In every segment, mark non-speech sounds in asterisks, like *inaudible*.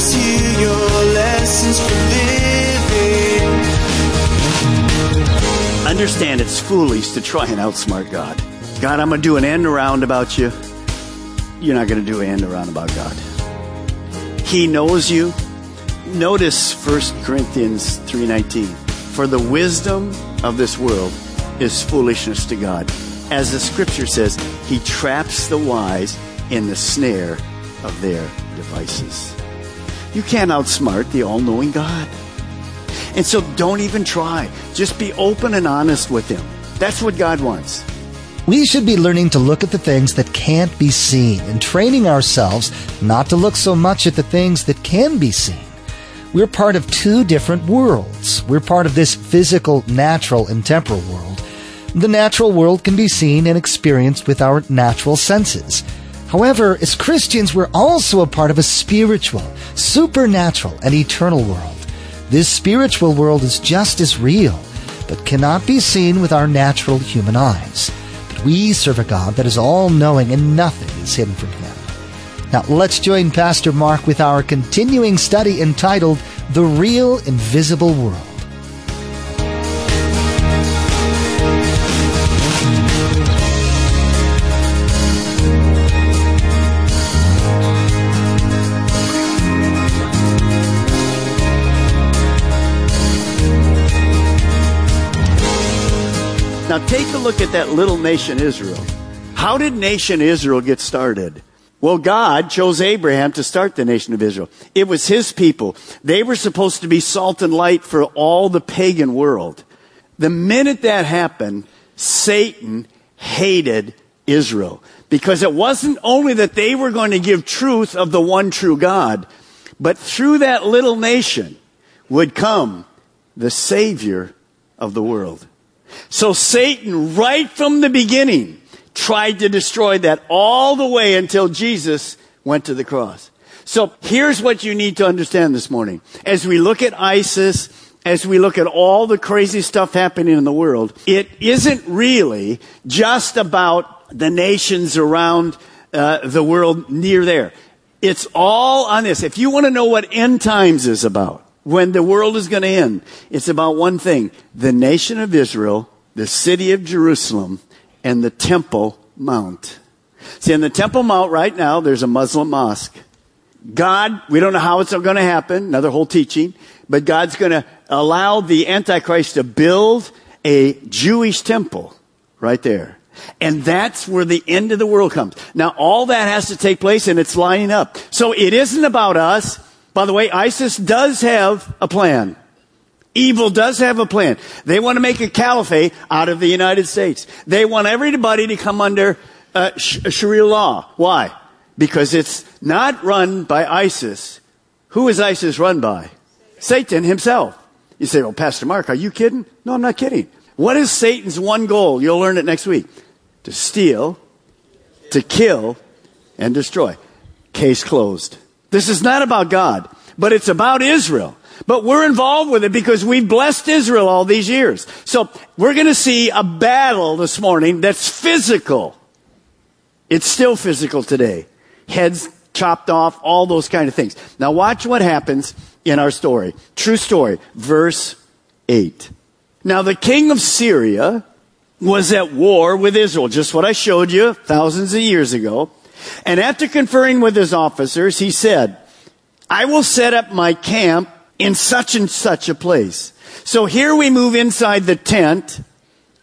Your lessons for living. Understand it's foolish to try and outsmart God. God, I'm going to do an end around about you. You're not going to do an end around about God. He knows you. Notice 1 Corinthians 3:19. For the wisdom of this world is foolishness to God. As the scripture says, he traps the wise in the snare of their devices. You can't outsmart the all-knowing God. And so don't even try. Just be open and honest with him. That's what God wants. We should be learning to look at the things that can't be seen and training ourselves not to look so much at the things that can be seen. We're part of two different worlds. We're part of this physical, natural, and temporal world. The natural world can be seen and experienced with our natural senses. However, as Christians, we're also a part of a spiritual, supernatural, and eternal world. This spiritual world is just as real, but cannot be seen with our natural human eyes. But we serve a God that is all knowing and nothing is hidden from him. Now let's join Pastor Mark with our continuing study entitled The Real Invisible World. Now take a look at that little nation Israel. How did nation Israel get started? Well, God chose Abraham to start the nation of Israel. It was his people. They were supposed to be salt and light for all the pagan world. The minute that happened, Satan hated Israel because it wasn't only that they were going to give truth of the one true God, but through that little nation would come the savior of the world. So Satan, right from the beginning, tried to destroy that all the way until Jesus went to the cross. So here's what you need to understand this morning. As we look at ISIS, as we look at all the crazy stuff happening in the world, it isn't really just about the nations around uh, the world near there. It's all on this. If you want to know what end times is about, when the world is going to end, it's about one thing. The nation of Israel, the city of Jerusalem, and the Temple Mount. See, in the Temple Mount right now, there's a Muslim mosque. God, we don't know how it's going to happen, another whole teaching, but God's going to allow the Antichrist to build a Jewish temple right there. And that's where the end of the world comes. Now, all that has to take place and it's lining up. So it isn't about us. By the way, ISIS does have a plan. Evil does have a plan. They want to make a caliphate out of the United States. They want everybody to come under uh, Sharia law. Why? Because it's not run by ISIS. Who is ISIS run by? Satan himself. You say, well, Pastor Mark, are you kidding? No, I'm not kidding. What is Satan's one goal? You'll learn it next week. To steal, to kill, and destroy. Case closed. This is not about God, but it's about Israel. But we're involved with it because we've blessed Israel all these years. So we're going to see a battle this morning that's physical. It's still physical today. Heads chopped off, all those kind of things. Now watch what happens in our story. True story. Verse 8. Now the king of Syria was at war with Israel, just what I showed you thousands of years ago. And after conferring with his officers, he said, I will set up my camp in such and such a place. So here we move inside the tent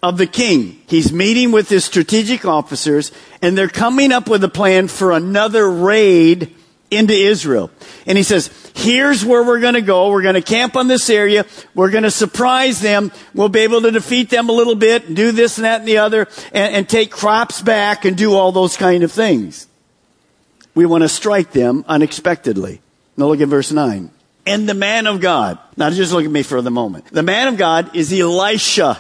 of the king. He's meeting with his strategic officers and they're coming up with a plan for another raid into Israel. And he says, here's where we're going to go. We're going to camp on this area. We're going to surprise them. We'll be able to defeat them a little bit and do this and that and the other and, and take crops back and do all those kind of things. We want to strike them unexpectedly. Now look at verse 9. And the man of God. Now just look at me for the moment. The man of God is Elisha,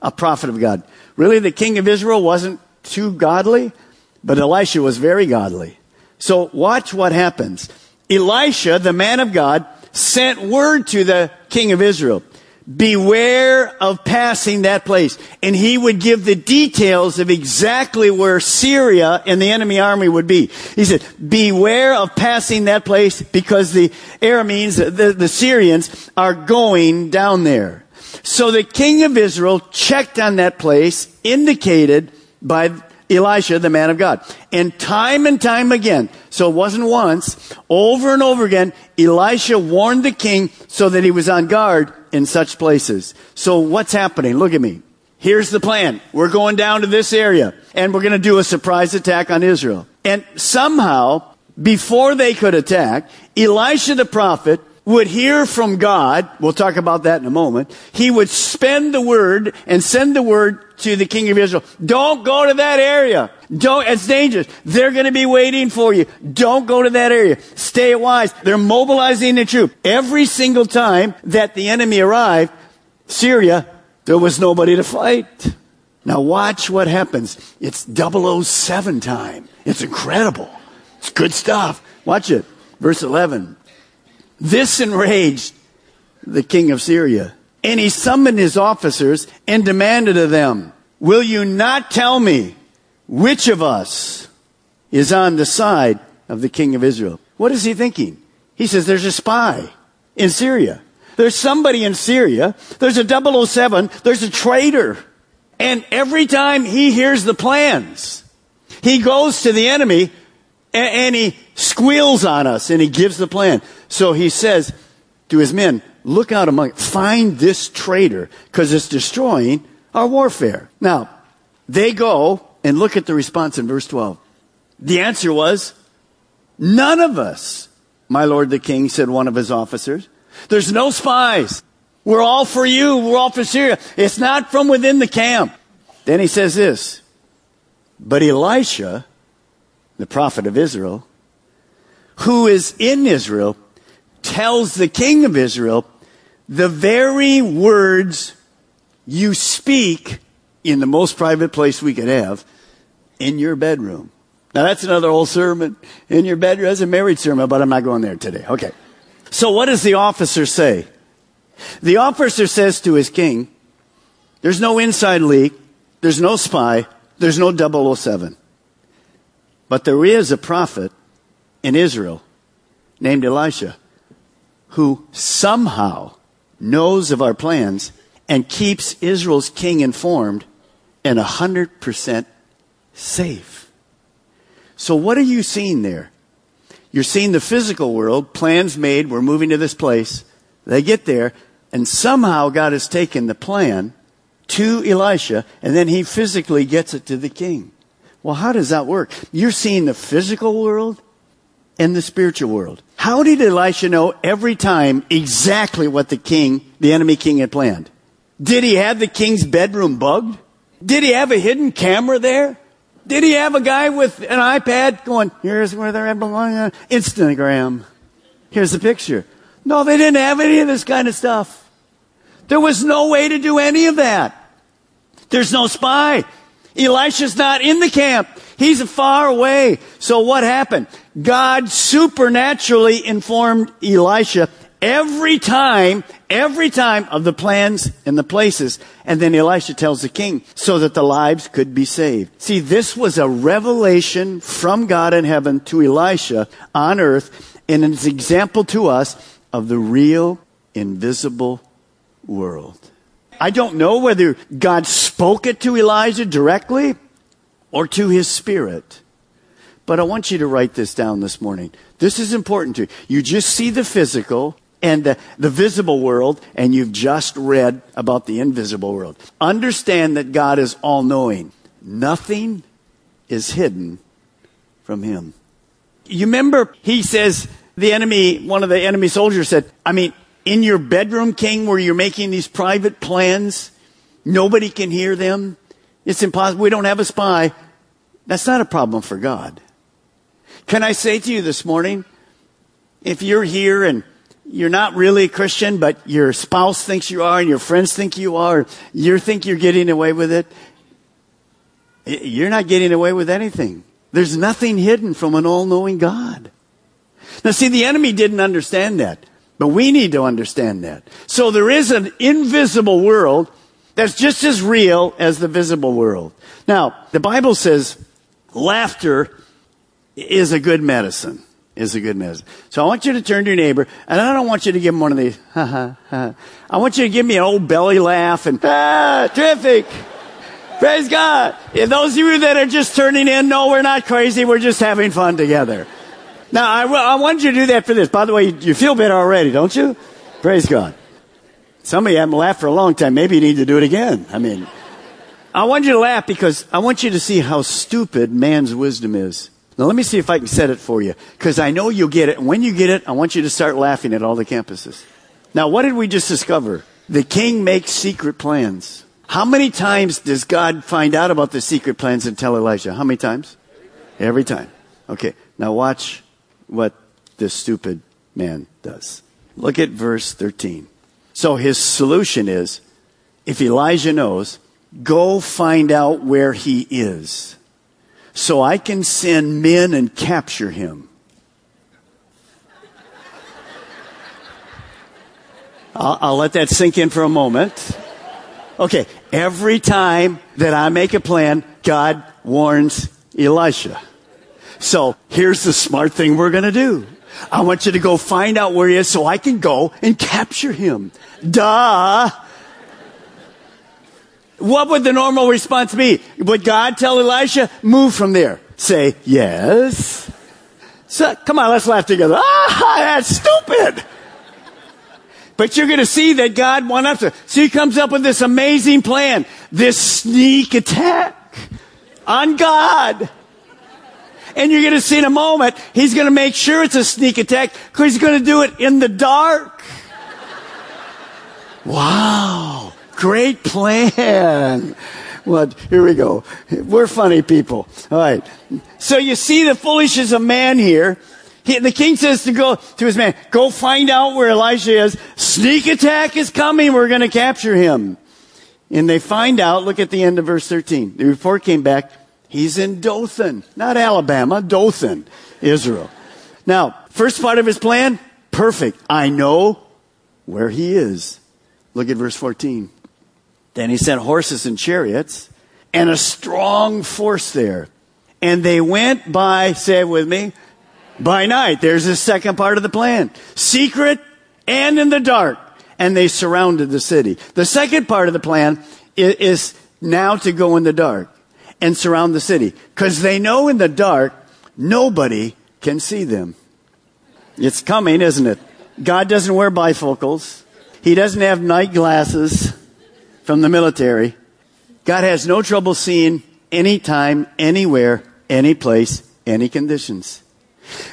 a prophet of God. Really, the king of Israel wasn't too godly, but Elisha was very godly. So watch what happens. Elisha, the man of God, sent word to the king of Israel. Beware of passing that place. And he would give the details of exactly where Syria and the enemy army would be. He said, beware of passing that place because the Arameans, the, the Syrians are going down there. So the king of Israel checked on that place indicated by Elisha, the man of God. And time and time again, so it wasn't once, over and over again, Elisha warned the king so that he was on guard in such places. So what's happening? Look at me. Here's the plan. We're going down to this area and we're going to do a surprise attack on Israel. And somehow, before they could attack, Elisha the prophet would hear from God. We'll talk about that in a moment. He would spend the word and send the word to the king of Israel. Don't go to that area. Don't, it's dangerous. They're going to be waiting for you. Don't go to that area. Stay wise. They're mobilizing the troop. Every single time that the enemy arrived, Syria, there was nobody to fight. Now watch what happens. It's 007 time. It's incredible. It's good stuff. Watch it. Verse 11. This enraged the king of Syria. And he summoned his officers and demanded of them, Will you not tell me which of us is on the side of the king of Israel? What is he thinking? He says, There's a spy in Syria. There's somebody in Syria. There's a 007. There's a traitor. And every time he hears the plans, he goes to the enemy and, he squeals on us and he gives the plan. So he says to his men, look out among, find this traitor because it's destroying our warfare. Now, they go and look at the response in verse 12. The answer was, none of us, my lord the king, said one of his officers. There's no spies. We're all for you. We're all for Syria. It's not from within the camp. Then he says this, but Elisha the prophet of Israel, who is in Israel, tells the king of Israel the very words you speak in the most private place we could have in your bedroom. Now that's another whole sermon in your bedroom. That's a married sermon, but I'm not going there today. Okay. So what does the officer say? The officer says to his king, there's no inside leak. There's no spy. There's no 007. But there is a prophet in Israel named Elisha who somehow knows of our plans and keeps Israel's king informed and 100% safe. So what are you seeing there? You're seeing the physical world, plans made, we're moving to this place. They get there, and somehow God has taken the plan to Elisha, and then he physically gets it to the king. Well, how does that work? You're seeing the physical world and the spiritual world. How did Elisha know every time exactly what the king, the enemy king had planned? Did he have the king's bedroom bugged? Did he have a hidden camera there? Did he have a guy with an iPad going, here's where they're belonging, Instagram. Here's the picture. No, they didn't have any of this kind of stuff. There was no way to do any of that. There's no spy. Elisha's not in the camp. He's far away. So what happened? God supernaturally informed Elisha every time, every time of the plans and the places. And then Elisha tells the king so that the lives could be saved. See, this was a revelation from God in heaven to Elisha on earth and it's an example to us of the real invisible world. I don't know whether God spoke it to Elijah directly or to his spirit. But I want you to write this down this morning. This is important to you. You just see the physical and the, the, visible world, and you've just read about the invisible world. Understand that God is all knowing. Nothing is hidden from Him. You remember he says, the enemy, one of the enemy soldiers said, I mean, in your bedroom, king, where you're making these private plans, nobody can hear them. It's impossible. We don't have a spy. That's not a problem for God. Can I say to you this morning, if you're here and you're not really a Christian, but your spouse thinks you are and your friends think you are, you think you're getting away with it, you're not getting away with anything. There's nothing hidden from an all-knowing God. Now see, the enemy didn't understand that, but we need to understand that. So there is an invisible world that's just as real as the visible world. Now, the Bible says laughter is a good medicine. Is a good medicine. So I want you to turn to your neighbor, and I don't want you to give him one of these. *laughs* Ha ha ha. I want you to give me an old belly laugh and ah, terrific. Praise God. If those of you that are just turning in, no, we're not crazy. We're just having fun together. Now, I, I want you to do that for this. By the way, you feel better already, don't you? Praise God. Some of you haven't laughed for a long time. Maybe you need to do it again. I mean, I want you to laugh because I want you to see how stupid man's wisdom is. Now, let me see if I can set it for you because I know you'll get it. And when you get it, I want you to start laughing at all the campuses. Now, what did we just discover? The king makes secret plans. How many times does God find out about the secret plans and tell Elijah? How many times? Every time. Okay, now watch what this stupid man does. Look at verse 13. So his solution is if Elijah knows, go find out where he is so I can send men and capture him. I'll, I'll, let that sink in for a moment. Okay, every time that I make a plan, God warns Elisha. So here's the smart thing we're going to do. I want you to go find out where he is so I can go and capture him. Duh. What would the normal response be? Would God tell Elisha, move from there? Say, yes. So, come on, let's laugh together. Ah, that's stupid. But you're going to see that God went after. So he comes up with this amazing plan, this sneak attack on God. And you're going to see in a moment, he's going to make sure it's a sneak attack because he's going to do it in the dark. *laughs* Wow. Great plan. Well, here we go. We're funny people. All right. So you see the foolishness of man here. He, the king says to go to his man, go find out where Elisha is. Sneak attack is coming. We're going to capture him. And they find out, look at the end of verse 13. The report came back. He's in Dothan, not Alabama, Dothan, Israel. Now, first part of his plan, perfect. I know where he is. Look at verse 14. Then he sent horses and chariots and a strong force there. And they went by, say it with me, by night. There's the second part of the plan. Secret and in the dark. And they surrounded the city. The second part of the plan is now to go in the dark and surround the city. Because they know in the dark, nobody can see them. It's coming, isn't it? God doesn't wear bifocals. He doesn't have night glasses from the military. God has no trouble seeing anytime, anywhere, any place, any conditions.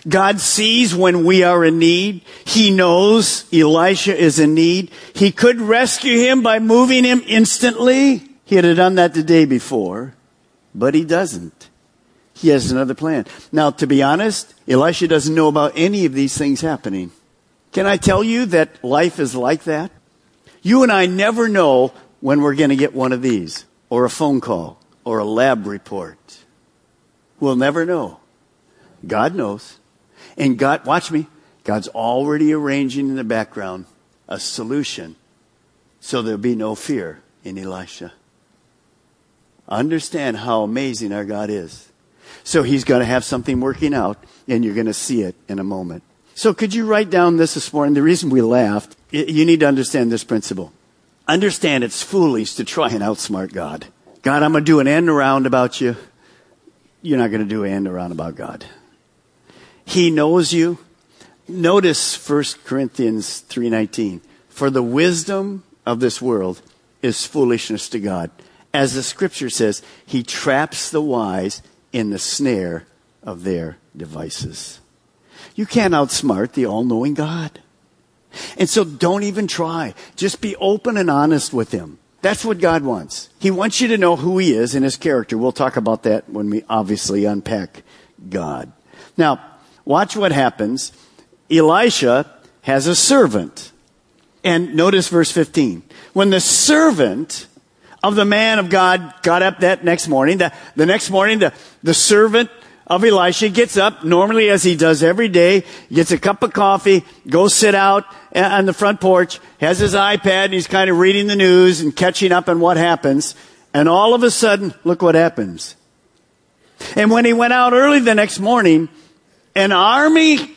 God sees when we are in need. He knows Elisha is in need. He could rescue him by moving him instantly. He had done that the day before. But he doesn't. He has another plan. Now, to be honest, Elisha doesn't know about any of these things happening. Can I tell you that life is like that? You and I never know when we're going to get one of these, or a phone call, or a lab report. We'll never know. God knows. And God, watch me, God's already arranging in the background a solution so there'll be no fear in Elisha. Understand how amazing our God is. So he's going to have something working out, and you're going to see it in a moment. So could you write down this this morning? The reason we laughed, you need to understand this principle. Understand it's foolish to try and outsmart God. God, I'm going to do an end around about you. You're not going to do an end around about God. He knows you. Notice 1 Corinthians 3:19. For the wisdom of this world is foolishness to God as the scripture says, he traps the wise in the snare of their devices. You can't outsmart the all knowing God. And so don't even try. Just be open and honest with Him. That's what God wants. He wants you to know who He is and His character. We'll talk about that when we obviously unpack God. Now, watch what happens. Elisha has a servant. And notice verse 15. When the servant of the man of God got up that next morning, the, the next morning, the, the servant of Elisha gets up, normally as he does every day, gets a cup of coffee, goes sit out on the front porch, has his iPad, and he's kind of reading the news and catching up on what happens. And all of a sudden, look what happens. And when he went out early the next morning, an army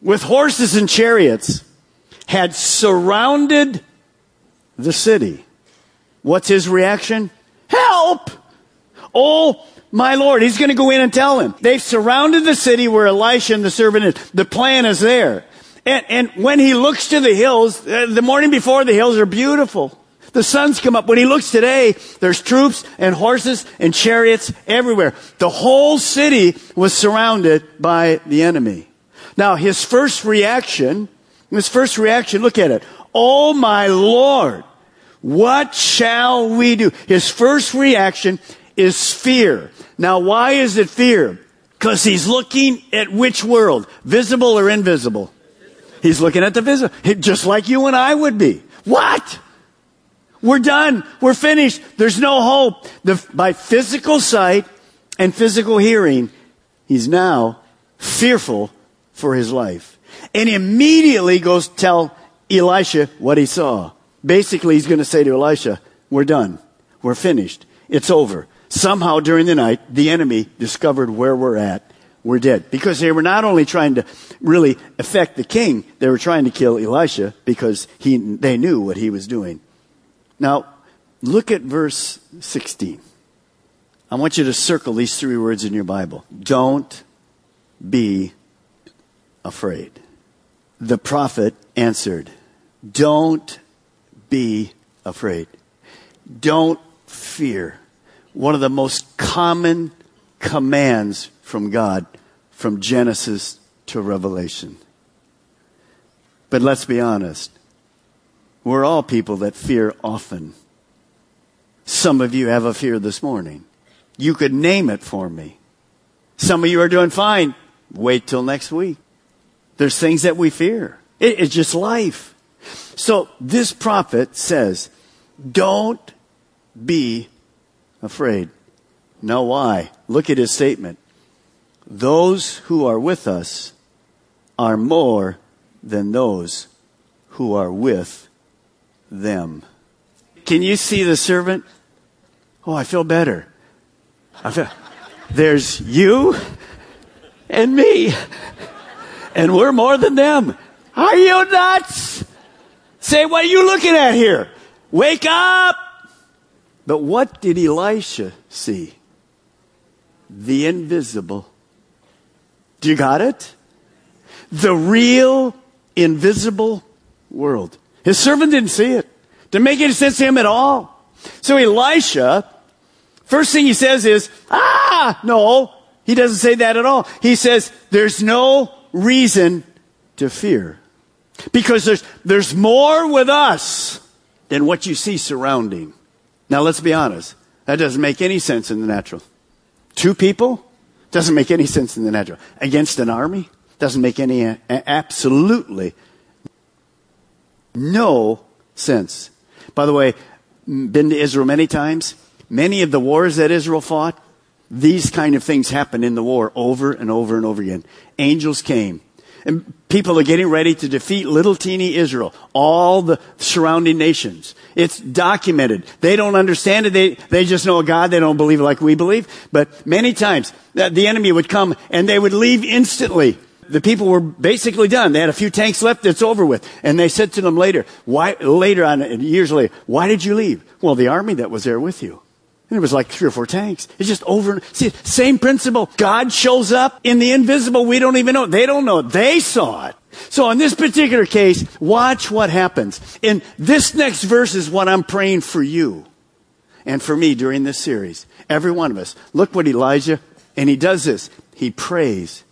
with horses and chariots had surrounded the city. What's his reaction? Help! Oh, my Lord, he's going to go in and tell him. They've surrounded the city where Elisha and the servant is. The plan is there. And, and when he looks to the hills, uh, the morning before the hills are beautiful. The sun's come up. When he looks today, there's troops and horses and chariots everywhere. The whole city was surrounded by the enemy. Now, his first reaction, his first reaction, look at it. Oh my Lord, what shall we do? His first reaction is fear. Now, why is it fear? Because he's looking at which world? Visible or invisible? He's looking at the visible. Just like you and I would be. What? We're done. We're finished. There's no hope. The, by physical sight and physical hearing, he's now fearful for his life. And immediately goes tell Elisha what he saw. Basically, he's going to say to Elisha, we're done. We're finished. It's over. Somehow during the night, the enemy discovered where we're at. We're dead. Because they were not only trying to really affect the king, they were trying to kill Elisha because he, they knew what he was doing. Now, look at verse 16. I want you to circle these three words in your Bible. Don't be afraid. The prophet answered, Don't be afraid. Don't fear one of the most common commands from God from Genesis to Revelation. But let's be honest. We're all people that fear often. Some of you have a fear this morning. You could name it for me. Some of you are doing fine. Wait till next week. There's things that we fear. It, it's just life. So this prophet says, don't be afraid. Now why? Look at his statement. Those who are with us are more than those who are with them. Can you see the servant? Oh, I feel better. I feel, there's you and me, and we're more than them. Are you nuts? Say, what are you looking at here? Wake up! But what did Elisha see? The invisible. Do you got it? The real invisible world. His servant didn't see it. Didn't make any sense to him at all. So Elisha, first thing he says is, ah, no, he doesn't say that at all. He says, there's no reason to fear. Because there's, there's more with us than what you see surrounding. Now let's be honest. That doesn't make any sense in the natural. Two people? Doesn't make any sense in the natural. Against an army? Doesn't make any, absolutely no sense. By the way, been to Israel many times. Many of the wars that Israel fought, these kind of things happen in the war over and over and over again. Angels came. And people are getting ready to defeat little teeny Israel, all the surrounding nations. It's documented. They don't understand it. They, they just know a God. They don't believe like we believe. But many times uh, the enemy would come and they would leave instantly. The people were basically done. They had a few tanks left. It's over with. And they said to them later, why, later on, years later, why did you leave? Well, the army that was there with you. And it was like three or four tanks. It's just over. See, same principle. God shows up in the invisible. We don't even know. They don't know. They saw it. So in this particular case, watch what happens. In this next verse is what I'm praying for you and for me during this series. Every one of us. Look what Elijah, and he does this. He prays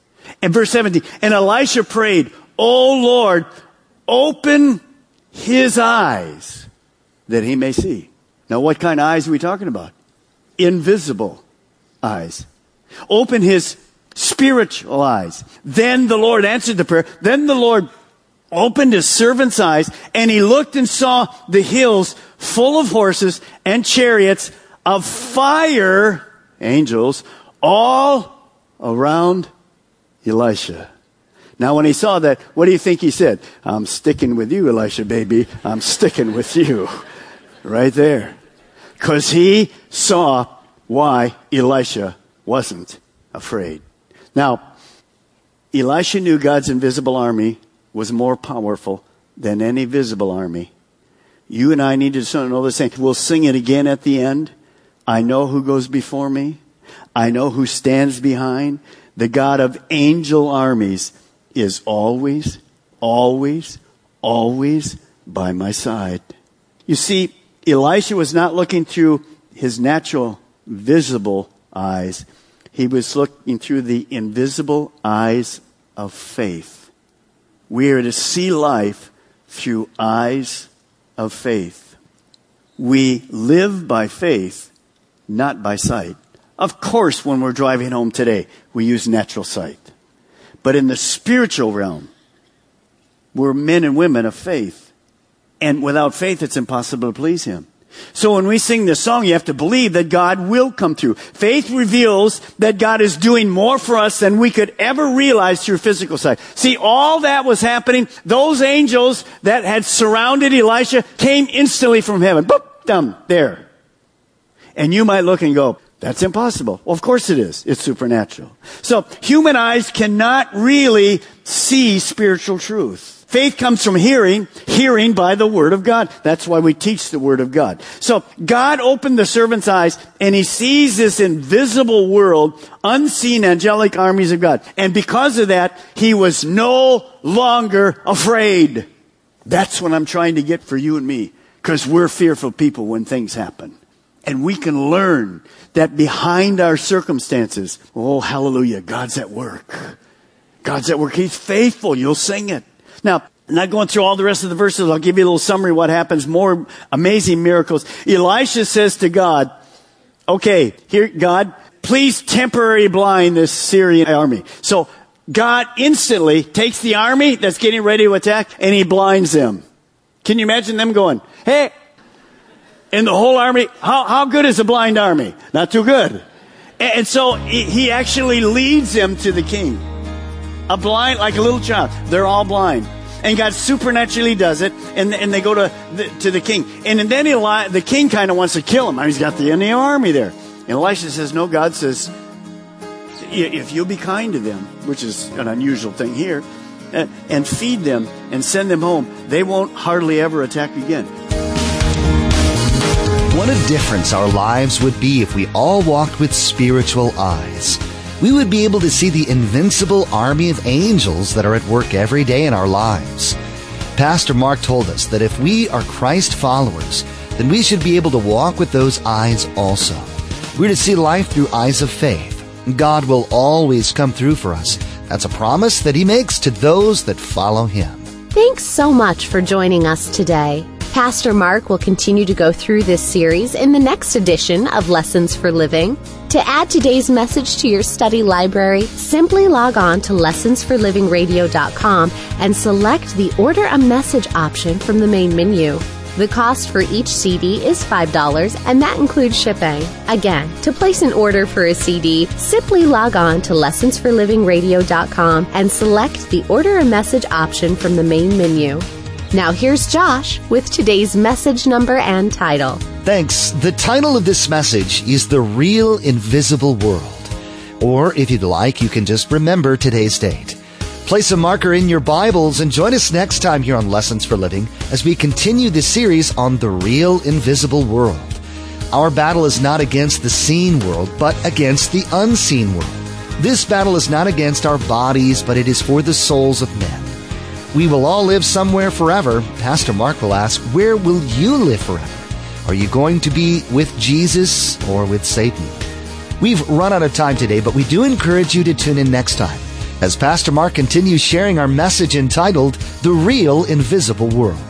And verse 17, and Elisha prayed, O Lord, open his eyes that he may see. Now, what kind of eyes are we talking about? Invisible eyes. Open his spiritual eyes. Then the Lord answered the prayer. Then the Lord opened his servant's eyes and he looked and saw the hills full of horses and chariots of fire, angels, all around Elisha. Now, when he saw that, what do you think he said? I'm sticking with you, Elisha, baby. I'm sticking with you. *laughs* Right there. Because he saw why Elisha wasn't afraid. Now, Elisha knew God's invisible army was more powerful than any visible army. You and I need to know the same. We'll sing it again at the end. I know who goes before me. I know who stands behind. The God of angel armies is always, always, always by my side. You see, Elisha was not looking through his natural visible eyes. He was looking through the invisible eyes of faith. We are to see life through eyes of faith. We live by faith, not by sight. Of course, when we're driving home today, we use natural sight. But in the spiritual realm, we're men and women of faith. And without faith, it's impossible to please Him. So when we sing this song, you have to believe that God will come through. Faith reveals that God is doing more for us than we could ever realize through physical sight. See, all that was happening, those angels that had surrounded Elisha came instantly from heaven. Boop, down there. And you might look and go, that's impossible. Well, of course it is. It's supernatural. So human eyes cannot really see spiritual truth. Faith comes from hearing, hearing by the Word of God. That's why we teach the Word of God. So God opened the servant's eyes and he sees this invisible world, unseen angelic armies of God. And because of that, he was no longer afraid. That's what I'm trying to get for you and me. Because we're fearful people when things happen. And we can learn that behind our circumstances, oh, hallelujah, God's at work. God's at work. He's faithful. You'll sing it. Now, not going through all the rest of the verses, I'll give you a little summary what happens, more amazing miracles. Elisha says to God, okay, here, God, please temporarily blind this Syrian army. So God instantly takes the army that's getting ready to attack and he blinds them. Can you imagine them going, hey, and the whole army, how, how good is a blind army? Not too good. And, and so he actually leads them to the king. A blind, like a little child. They're all blind. And God supernaturally does it, and, and they go to the, to the king. And, then Eli, the king kind of wants to kill him. He's got the enemy army there. And Elisha says, No, God says, if you'll be kind to them, which is an unusual thing here, and feed them and send them home, they won't hardly ever attack again. What a difference our lives would be if we all walked with spiritual eyes we would be able to see the invincible army of angels that are at work every day in our lives. Pastor Mark told us that if we are Christ followers, then we should be able to walk with those eyes also. We're to see life through eyes of faith. God will always come through for us. That's a promise that He makes to those that follow Him. Thanks so much for joining us today. Pastor Mark will continue to go through this series in the next edition of Lessons for Living. To add today's message to your study library, simply log on to lessonsforlivingradio.com and select the Order a Message option from the main menu. The cost for each CD is $5 and that includes shipping. Again, to place an order for a CD, simply log on to lessonsforlivingradio.com and select the Order a Message option from the main menu. Now here's Josh with today's message number and title. Thanks. The title of this message is The Real Invisible World. Or if you'd like, you can just remember today's date. Place a marker in your Bibles and join us next time here on Lessons for Living as we continue this series on the real invisible world. Our battle is not against the seen world, but against the unseen world. This battle is not against our bodies, but it is for the souls of men. We will all live somewhere forever. Pastor Mark will ask, Where will you live forever? Are you going to be with Jesus or with Satan? We've run out of time today, but we do encourage you to tune in next time. as Pastor Mark continues sharing our message entitled The Real Invisible World.